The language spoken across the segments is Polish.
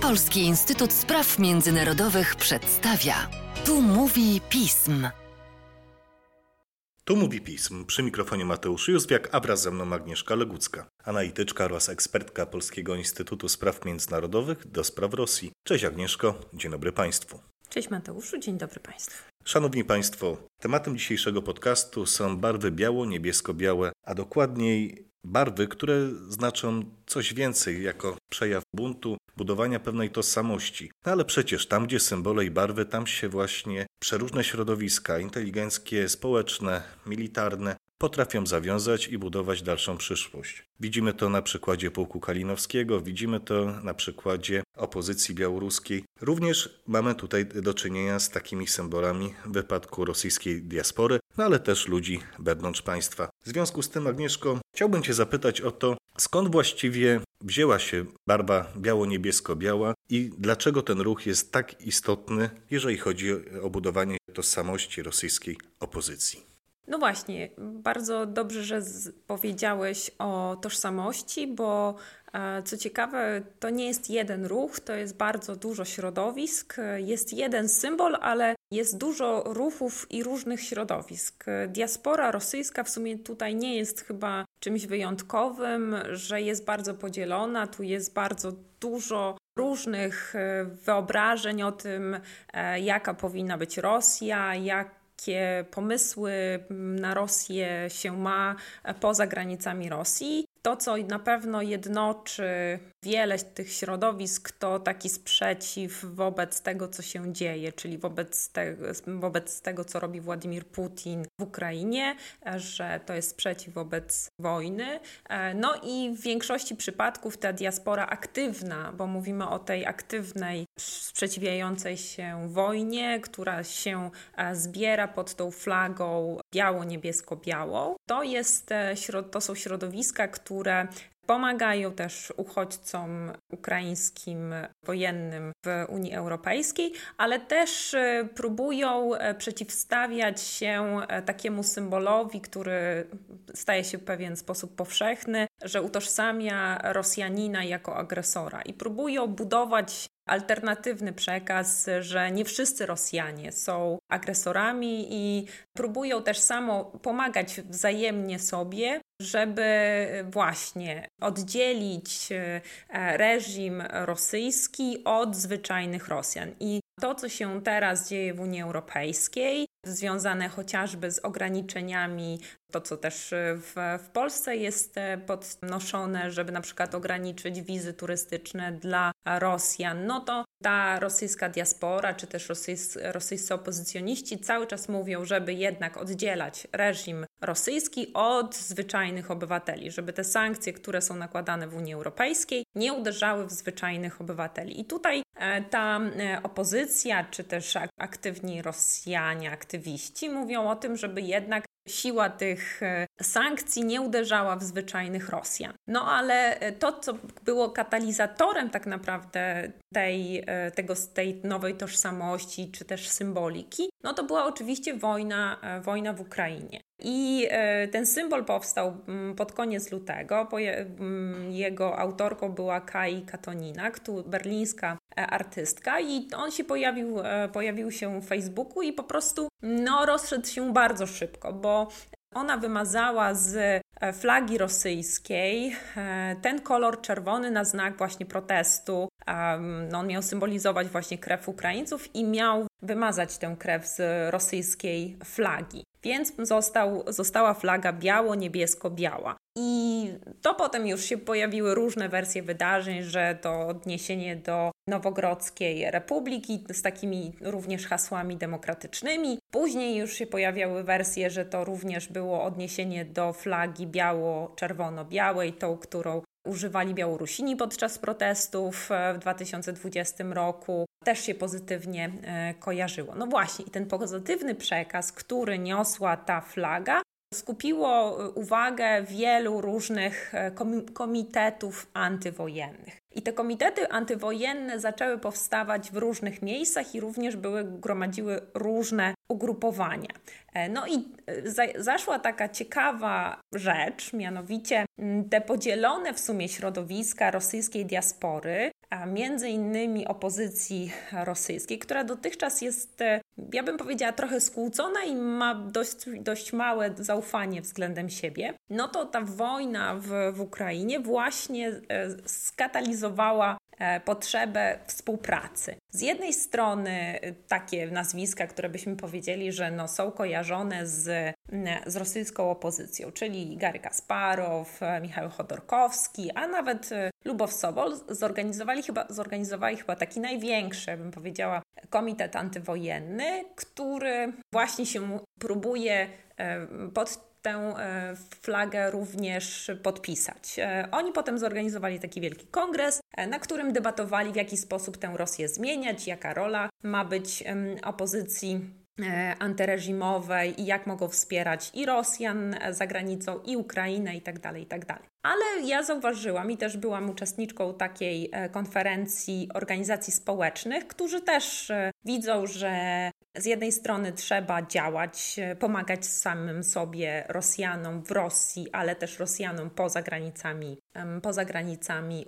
Polski Instytut Spraw Międzynarodowych przedstawia. Tu mówi pism. Tu mówi pism. Przy mikrofonie Mateusz Józwiak, a wraz ze mną Agnieszka Legucka, analityczka oraz ekspertka Polskiego Instytutu Spraw Międzynarodowych do spraw Rosji. Cześć Agnieszko, dzień dobry Państwu. Cześć Mateuszu, dzień dobry Państwu. Szanowni Państwo, tematem dzisiejszego podcastu są barwy biało-niebiesko-białe, a dokładniej barwy, które znaczą coś więcej jako przejaw buntu, budowania pewnej tożsamości. No ale przecież tam, gdzie symbole i barwy, tam się właśnie przeróżne środowiska inteligenckie, społeczne, militarne potrafią zawiązać i budować dalszą przyszłość. Widzimy to na przykładzie pułku kalinowskiego, widzimy to na przykładzie opozycji białoruskiej. Również mamy tutaj do czynienia z takimi symbolami w wypadku rosyjskiej diaspory, no ale też ludzi wewnątrz państwa. W związku z tym, Agnieszko, chciałbym Cię zapytać o to, skąd właściwie wzięła się barwa biało-niebiesko-biała i dlaczego ten ruch jest tak istotny, jeżeli chodzi o budowanie tożsamości rosyjskiej opozycji. No właśnie, bardzo dobrze, że powiedziałeś o tożsamości, bo e, co ciekawe, to nie jest jeden ruch, to jest bardzo dużo środowisk, jest jeden symbol, ale jest dużo ruchów i różnych środowisk. Diaspora rosyjska w sumie tutaj nie jest chyba czymś wyjątkowym, że jest bardzo podzielona, tu jest bardzo dużo różnych e, wyobrażeń o tym, e, jaka powinna być Rosja, jak jakie pomysły na Rosję się ma poza granicami Rosji. To, co na pewno jednoczy wiele tych środowisk, to taki sprzeciw wobec tego, co się dzieje, czyli wobec tego, wobec tego co robi Władimir Putin w Ukrainie, że to jest sprzeciw wobec wojny. No i w większości przypadków ta diaspora aktywna, bo mówimy o tej aktywnej, sprzeciwiającej się wojnie, która się e, zbiera pod tą flagą biało-niebiesko-białą, to, jest, e, to są środowiska, które które Pomagają też uchodźcom ukraińskim wojennym w Unii Europejskiej, ale też e, próbują e, przeciwstawiać się e, takiemu symbolowi, który staje się w pewien sposób powszechny, że utożsamia Rosjanina jako agresora i próbują budować alternatywny przekaz, że nie wszyscy Rosjanie są agresorami i próbują też samo pomagać wzajemnie sobie, żeby właśnie oddzielić e, reżim rosyjski od zwyczajnych Rosjan. I to, co się teraz dzieje w Unii Europejskiej, związane chociażby z ograniczeniami, to co też w, w Polsce jest podnoszone, żeby na przykład ograniczyć wizy turystyczne dla Rosjan, no to ta rosyjska diaspora, czy też rosyjscy, rosyjscy opozycjoniści cały czas mówią, żeby jednak oddzielać reżim rosyjski od zwyczajnych obywateli, żeby te sankcje, które są nakładane w Unii Europejskiej, nie uderzały w zwyczajnych obywateli. I tutaj e, ta e, opozycja, czy też aktywni Rosjanie, aktywiści mówią o tym, żeby jednak siła tych e, sankcji nie uderzała w zwyczajnych Rosjan. No ale e, to, co było katalizatorem tak naprawdę tej, e, tego, tej nowej tożsamości czy też symboliki, no to była oczywiście wojna, wojna w Ukrainie. I ten symbol powstał mm, pod koniec lutego. Mm, jego autorką była Kai Katonina, berlińska artystka, i on się pojawił, pojawił się w Facebooku i po prostu no, rozszedł się bardzo szybko, bo ona wymazała z e, flagi rosyjskiej e, ten kolor czerwony na znak właśnie protestu. No, on miał symbolizować właśnie krew Ukraińców i miał wymazać tę krew z rosyjskiej flagi. Więc został, została flaga biało-niebiesko-biała. I to potem już się pojawiły różne wersje wydarzeń, że to odniesienie do Nowogrodzkiej Republiki z takimi również hasłami demokratycznymi. Później już się pojawiały wersje, że to również było odniesienie do flagi biało-czerwono-białej, tą, którą używali Białorusini podczas protestów e, w 2020 roku, też się pozytywnie e, kojarzyło. No właśnie, i ten pozytywny przekaz, który niosła ta flaga, skupiło e, uwagę wielu różnych komitetów antywojennych. I te komitety antywojenne zaczęły powstawać w różnych miejscach i również były, gromadziły różne ugrupowania. No i zaszła taka ciekawa rzecz, mianowicie te podzielone w sumie środowiska rosyjskiej diaspory, a między innymi opozycji rosyjskiej, która dotychczas jest, ja bym powiedziała, trochę skłócona i ma dość, dość małe zaufanie względem siebie, no to ta wojna w, w Ukrainie właśnie skatalizowała E, potrzebę współpracy. Z jednej strony e, takie nazwiska, które byśmy powiedzieli, że no, są kojarzone z, z rosyjską opozycją, czyli Gary Kasparow, e, Michał Chodorkowski, a nawet Lubow Sobol zorganizowali chyba, zorganizowali chyba taki największy, bym powiedziała, komitet antywojenny, który właśnie się próbuje pod tę e, flagę również podpisać. E, oni potem zorganizowali taki wielki kongres, e, na którym debatowali, w jaki sposób tę Rosję zmieniać, jaka rola ma być opozycji antyreżimowej i jak mogą wspierać i Rosjan za granicą, i Ukrainę itd., tak itd. Tak Ale ja zauważyłam i też byłam uczestniczką takiej konferencji organizacji społecznych, którzy też widzą, że z jednej strony trzeba działać, e, pomagać samym sobie Rosjanom w Rosji, ale też Rosjanom poza granicami, poza granicami,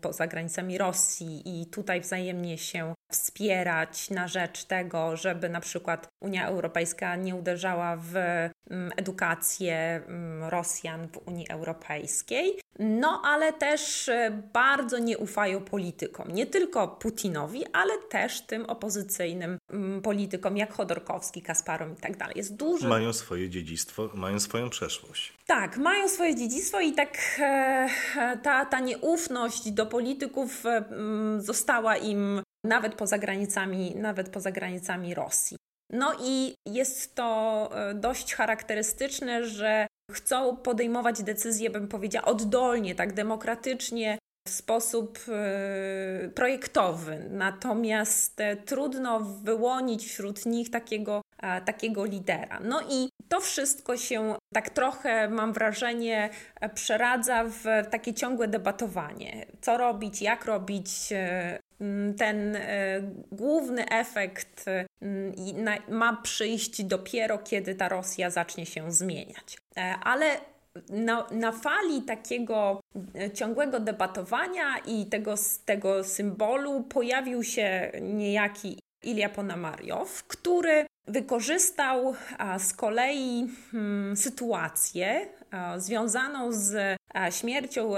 poza granicami Rosji i tutaj wzajemnie się wspierać na rzecz tego, żeby na przykład Unia Europejska nie uderzała w edukację Rosjan w Unii Europejskiej. No, ale też e, bardzo nie ufają politykom, nie tylko Putinowi, ale też tym opozycyjnym politykom jak Chodorkowski, Kasparom i tak dalej. Jest dużo. Mają swoje dziedzictwo, mają swoją przeszłość. Tak, mają swoje dziedzictwo i tak e, ta, ta nieufność do polityków e, została im nawet poza granicami, nawet poza granicami Rosji. No i jest to e, dość charakterystyczne, że chcą podejmować decyzje, bym powiedziała, oddolnie, tak demokratycznie, w sposób e, projektowy. Natomiast e, trudno wyłonić wśród nich takiego, takiego lidera. No i to wszystko się tak trochę, mam wrażenie, przeradza w takie ciągłe debatowanie. Co robić, jak robić, ten e, główny efekt mm, ma przyjść dopiero, kiedy ta Rosja zacznie się zmieniać. E, ale na, na, fali takiego e, ciągłego debatowania i tego, tego symbolu pojawił się niejaki Ilja Ponamariow, który wykorzystał z kolei hmm, sytuację związaną z śmiercią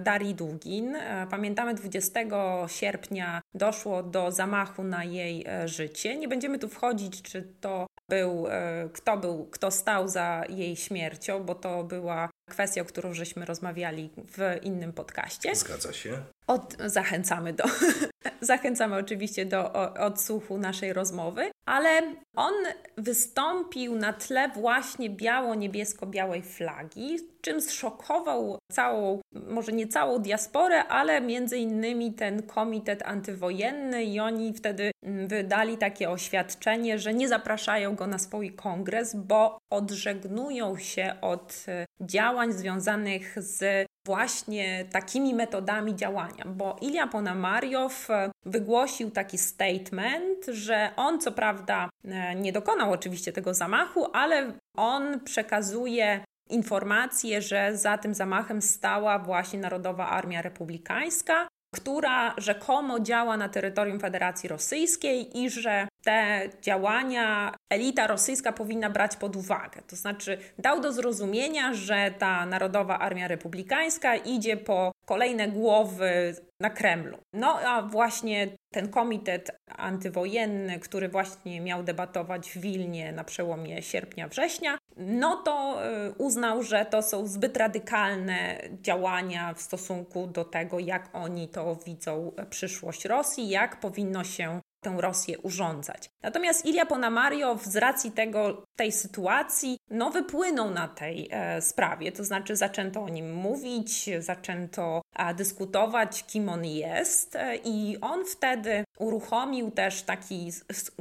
Darii Dugin. Pamiętamy 20 sierpnia doszło do zamachu na jej e, życie. Nie będziemy tu wchodzić, czy to był, e, kto był, kto stał za jej śmiercią, bo to była kwestia, o którą żeśmy rozmawiali w innym podcaście. Zgadza się. Od, zachęcamy do, zachęcamy oczywiście do odsłuchu naszej rozmowy, ale on wystąpił na tle właśnie biało-niebiesko-białej flagi, czym zszokował całą, może nie całą diasporę, ale między innymi ten komitet antywojenny i oni wtedy mm, wydali takie oświadczenie, że nie zapraszają go na swój kongres, bo odżegnują się od e, działań związanych z właśnie takimi metodami działania, bo Ilja Ponamariow e, wygłosił taki statement, że on co prawda e, nie dokonał oczywiście tego zamachu, ale on przekazuje informację, że za tym zamachem stała właśnie Narodowa Armia Republikańska, która rzekomo działa na terytorium Federacji Rosyjskiej i że te działania elita rosyjska powinna brać pod uwagę. To znaczy, dał do zrozumienia, że ta Narodowa Armia Republikańska idzie po kolejne głowy na Kremlu. No a właśnie ten komitet antywojenny, który właśnie miał debatować w Wilnie na przełomie sierpnia-września, no to y, uznał, że to są zbyt radykalne działania w stosunku do tego, jak oni to widzą przyszłość Rosji, jak powinno się tę Rosję urządzać. Natomiast Ilja Ponamariow z racji tego, tej sytuacji, no wypłynął na tej e, sprawie, to znaczy zaczęto o nim mówić, zaczęto a, dyskutować, kim on jest e, i on wtedy uruchomił też taki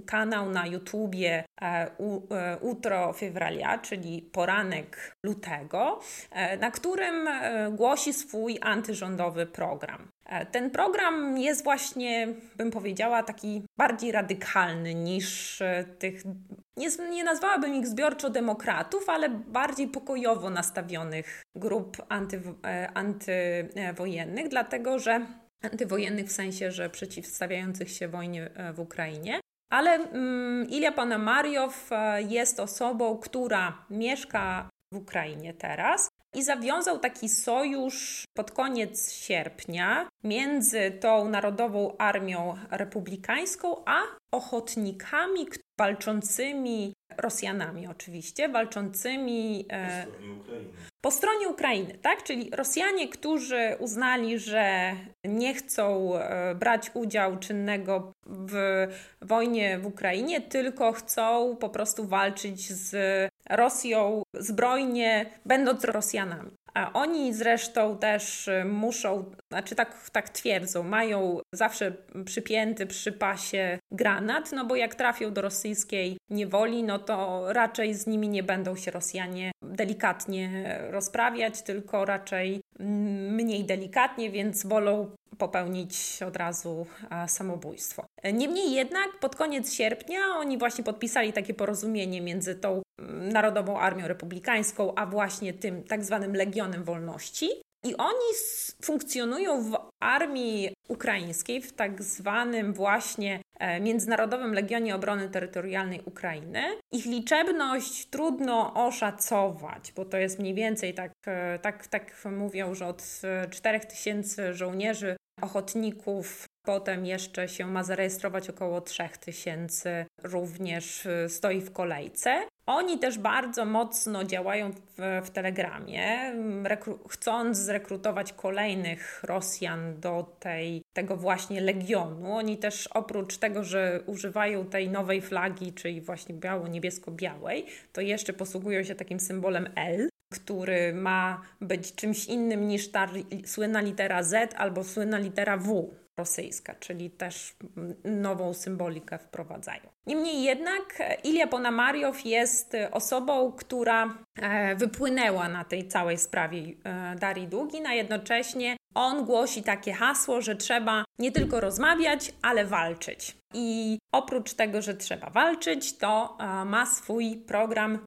kanał na YouTubie e, e, Utro Fevralia, czyli poranek lutego, e, na którym głosi swój antyrządowy program. Ten program jest właśnie, bym powiedziała, taki bardziej radykalny niż tych nie, nie nazwałabym ich zbiorczo demokratów, ale bardziej pokojowo nastawionych grup anty, antywojennych, dlatego że antywojennych w sensie, że przeciwstawiających się wojnie w Ukrainie. Ale mm, Ilia Panamariow jest osobą, która mieszka w Ukrainie teraz i zawiązał taki sojusz pod koniec sierpnia między tą Narodową Armią Republikańską a ochotnikami walczącymi Rosjanami oczywiście, walczącymi e. Po stronie Ukrainy, tak? Czyli Rosjanie, którzy uznali, że nie chcą e, brać udziału czynnego w wojnie w Ukrainie, tylko chcą po prostu walczyć z Rosją zbrojnie, będąc Rosjanami. A oni zresztą też y, muszą, znaczy tak, tak twierdzą, mają zawsze przypięty przy pasie granat, no bo jak trafią do rosyjskiej niewoli, no to raczej z nimi nie będą się Rosjanie delikatnie rozprawiać, tylko raczej mniej delikatnie, więc wolą popełnić od razu samobójstwo. Niemniej jednak pod koniec sierpnia oni właśnie podpisali takie porozumienie między tą Narodową Armią Republikańską, a właśnie tym tak zwanym Legionem Wolności. I oni funkcjonują w armii ukraińskiej, w tak zwanym właśnie e, Międzynarodowym Legionie Obrony Terytorialnej Ukrainy. Ich liczebność trudno oszacować, bo to jest mniej więcej tak, e, tak, tak mówią, że od 4000 e, żołnierzy, ochotników, Potem jeszcze się ma zarejestrować około 3000, również stoi w kolejce. Oni też bardzo mocno działają w, w Telegramie, rekru chcąc zrekrutować kolejnych Rosjan do tej, tego właśnie legionu. Oni też oprócz tego, że używają tej nowej flagi, czyli właśnie biało-niebiesko-białej, to jeszcze posługują się takim symbolem L, który ma być czymś innym niż ta słynna litera Z albo słynna litera W rosyjska, czyli też nową symbolikę wprowadzają. Niemniej jednak Ilia Ponamariow jest osobą, która e, wypłynęła na tej całej sprawie e, Darii Dugin, a jednocześnie on głosi takie hasło, że trzeba nie tylko rozmawiać, ale walczyć. I oprócz tego, że trzeba walczyć, to e, ma swój program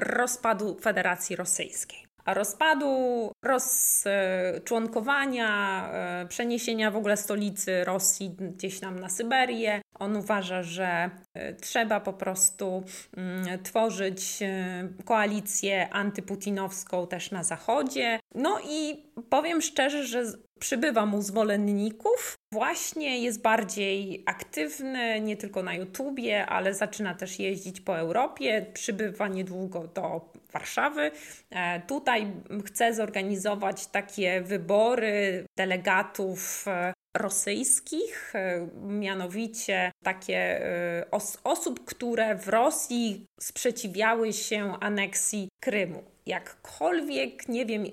rozpadu Federacji Rosyjskiej rozpadu, rozczłonkowania, e, przeniesienia w ogóle stolicy Rosji gdzieś tam na Syberię. On uważa, że e, trzeba po prostu mm, tworzyć e, koalicję antyputinowską też na Zachodzie. No i powiem szczerze, że przybywa mu zwolenników. Właśnie jest bardziej aktywny nie tylko na YouTubie, ale zaczyna też jeździć po Europie. Przybywa niedługo do Warszawy. E, tutaj chce zorganizować takie wybory delegatów e, rosyjskich, e, mianowicie takie os osób, które w Rosji sprzeciwiały się aneksji Krymu. Jakkolwiek nie wiem,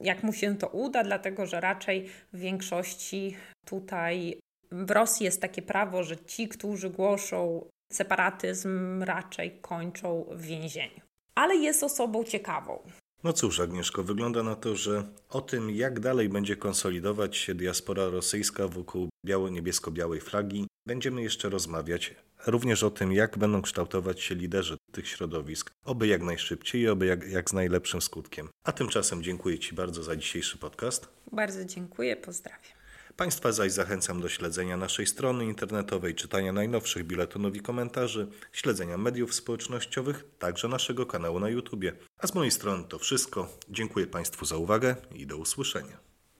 jak mu się to uda, dlatego że raczej w większości tutaj w Rosji jest takie prawo, że ci, którzy głoszą separatyzm, raczej kończą w więzieniu. Ale jest osobą ciekawą. No cóż, Agnieszko, wygląda na to, że o tym, jak dalej będzie konsolidować się diaspora rosyjska wokół biało-niebiesko-białej flagi, będziemy jeszcze rozmawiać. Również o tym, jak będą kształtować się liderzy tych środowisk, oby jak najszybciej i oby jak, jak z najlepszym skutkiem. A tymczasem dziękuję Ci bardzo za dzisiejszy podcast. Bardzo dziękuję, pozdrawiam. Państwa zaś zachęcam do śledzenia naszej strony internetowej, czytania najnowszych biletonów i komentarzy, śledzenia mediów społecznościowych, także naszego kanału na YouTube. A z mojej strony to wszystko. Dziękuję Państwu za uwagę i do usłyszenia.